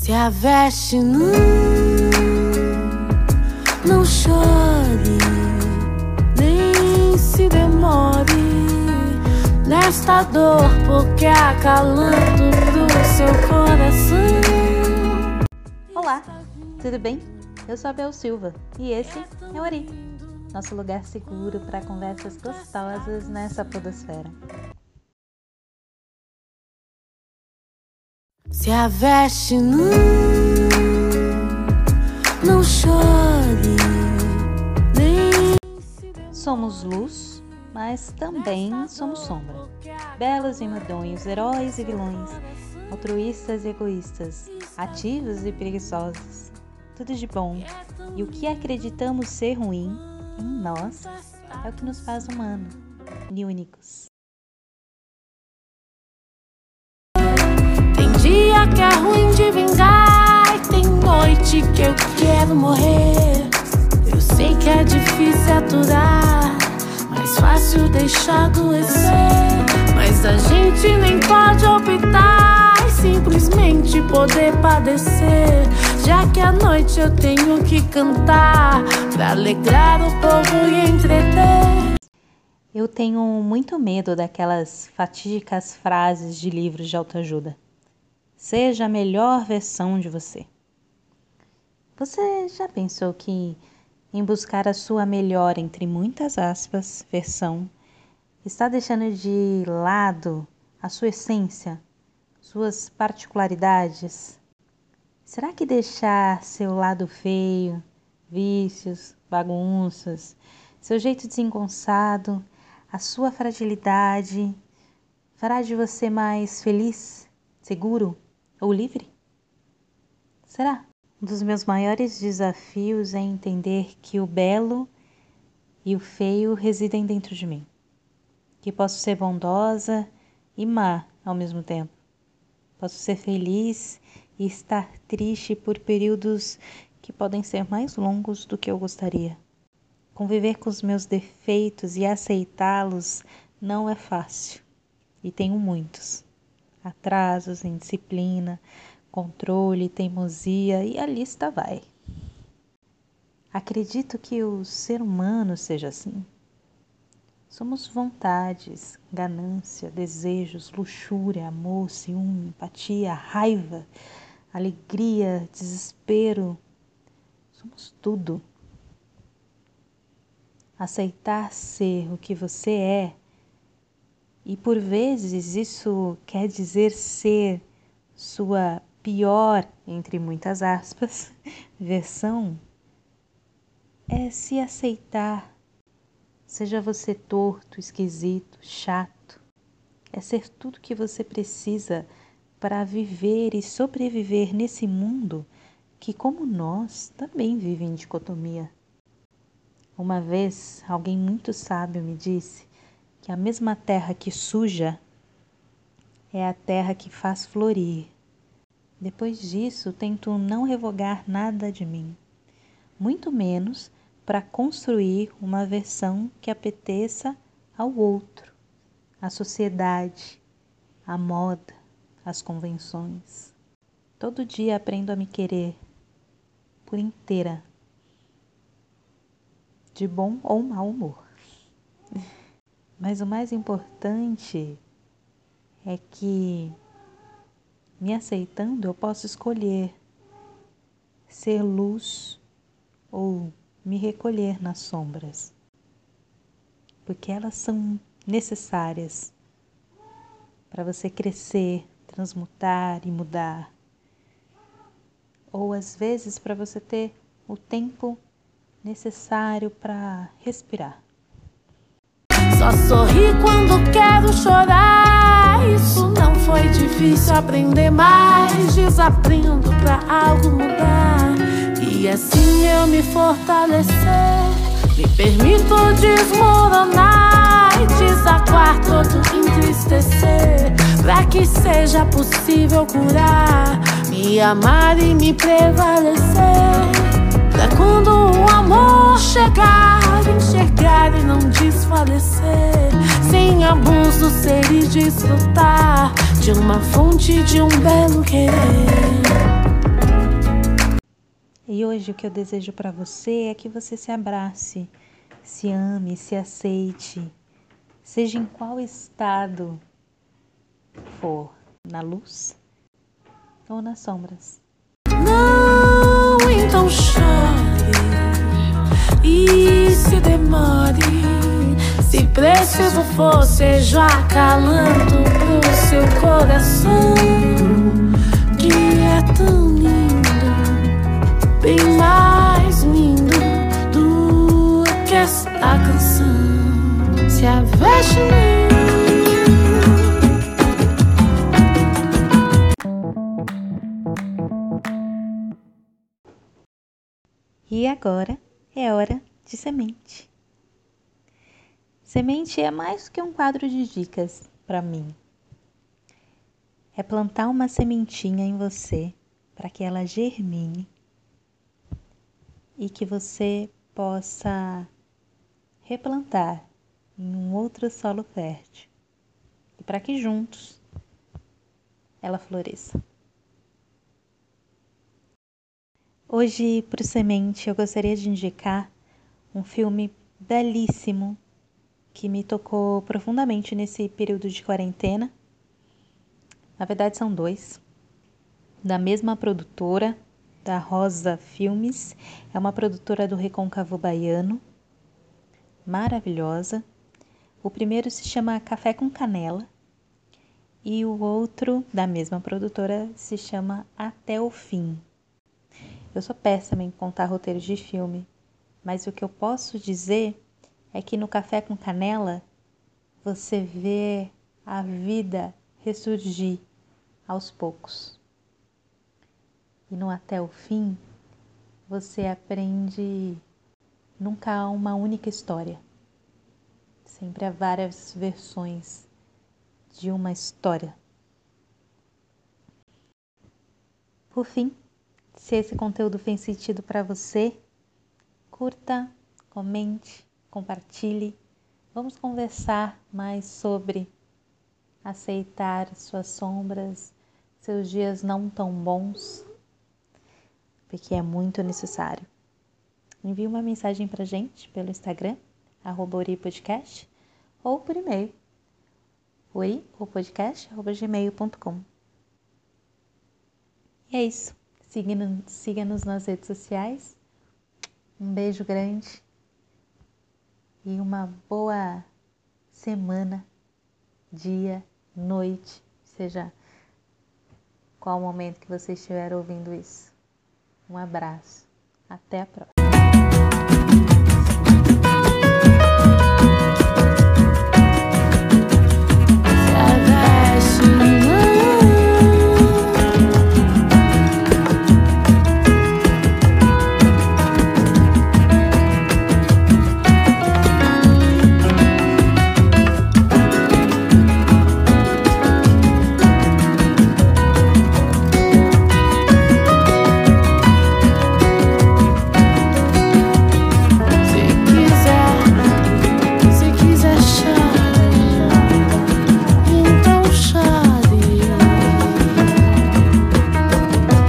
Se a veste não, não chore, nem se demore nesta dor, porque acalando pro seu coração. Olá, tudo bem? Eu sou a Bel Silva e esse é o Ori, nosso lugar seguro para conversas gostosas nessa podosfera. Se a veste não, não chore, nem. Somos luz, mas também somos sombra. Belos e medonhos, heróis e vilões, altruístas e egoístas, ativos e preguiçosos. Tudo de bom. E o que acreditamos ser ruim em nós é o que nos faz humanos e únicos. Que é ruim de vingar, e tem noite que eu quero morrer. Eu sei que é difícil aturar, mais fácil deixar adoecer. Mas a gente nem pode optar e simplesmente poder padecer. Já que à noite eu tenho que cantar pra alegrar o povo e entreter. Eu tenho muito medo daquelas fatídicas frases de livros de autoajuda. Seja a melhor versão de você. Você já pensou que em buscar a sua melhor, entre muitas aspas, versão, está deixando de lado a sua essência, suas particularidades? Será que deixar seu lado feio, vícios, bagunças, seu jeito desengonçado, a sua fragilidade, fará de você mais feliz, seguro ou livre? Será? Um dos meus maiores desafios é entender que o belo e o feio residem dentro de mim. Que posso ser bondosa e má ao mesmo tempo. Posso ser feliz e estar triste por períodos que podem ser mais longos do que eu gostaria. Conviver com os meus defeitos e aceitá-los não é fácil. E tenho muitos. Atrasos, indisciplina, controle, teimosia e a lista vai. Acredito que o ser humano seja assim. Somos vontades, ganância, desejos, luxúria, amor, ciúme, empatia, raiva, alegria, desespero. Somos tudo. Aceitar ser o que você é, e por vezes isso quer dizer ser sua pior, entre muitas aspas, versão, é se aceitar. Seja você torto, esquisito, chato, é ser tudo que você precisa para viver e sobreviver nesse mundo que, como nós, também vive em dicotomia. Uma vez, alguém muito sábio me disse que a mesma terra que suja é a terra que faz florir. Depois disso, tento não revogar nada de mim, muito menos para construir uma versão que apeteça ao outro, à sociedade, à moda, às convenções. Todo dia aprendo a me querer por inteira, de bom ou mau humor. Mas o mais importante é que, me aceitando, eu posso escolher ser luz ou me recolher nas sombras, porque elas são necessárias para você crescer, transmutar e mudar. Ou às vezes para você ter o tempo necessário para respirar. Só sorri quando quero chorar. Isso não foi difícil aprender, mas desaprendo pra algo mudar. E assim eu me fortalecer. Me permito desmoronar e desaguar todo entristecer. Pra que seja possível curar, me amar e me prevalecer. Pra quando o amor chegar, enxergar e não desfalecer. Sem abuso, ser e desfrutar de uma fonte de um belo querer. hoje o que eu desejo para você é que você se abrace, se ame, se aceite, seja em qual estado for, na luz ou nas sombras. Então chore e se demore. Se preciso for, seja calando pro seu coração, E agora é hora de semente. Semente é mais que um quadro de dicas para mim. É plantar uma sementinha em você para que ela germine e que você possa replantar em um outro solo fértil e para que juntos ela floresça. Hoje, para o Semente, eu gostaria de indicar um filme belíssimo que me tocou profundamente nesse período de quarentena. Na verdade, são dois, da mesma produtora, da Rosa Filmes, é uma produtora do Recôncavo Baiano, maravilhosa. O primeiro se chama Café com Canela e o outro, da mesma produtora, se chama Até o Fim. Eu sou péssima em contar roteiros de filme, mas o que eu posso dizer é que no Café com Canela você vê a vida ressurgir aos poucos. E no Até o Fim você aprende nunca há uma única história. Sempre há várias versões de uma história. Por fim, se esse conteúdo fez sentido para você, curta, comente, compartilhe. Vamos conversar mais sobre aceitar suas sombras, seus dias não tão bons, porque é muito necessário. Envie uma mensagem para gente pelo Instagram, arroba Podcast, ou por e-mail, uri, E é isso. Siga-nos nas redes sociais. Um beijo grande e uma boa semana, dia, noite, seja qual momento que você estiver ouvindo isso. Um abraço. Até a próxima.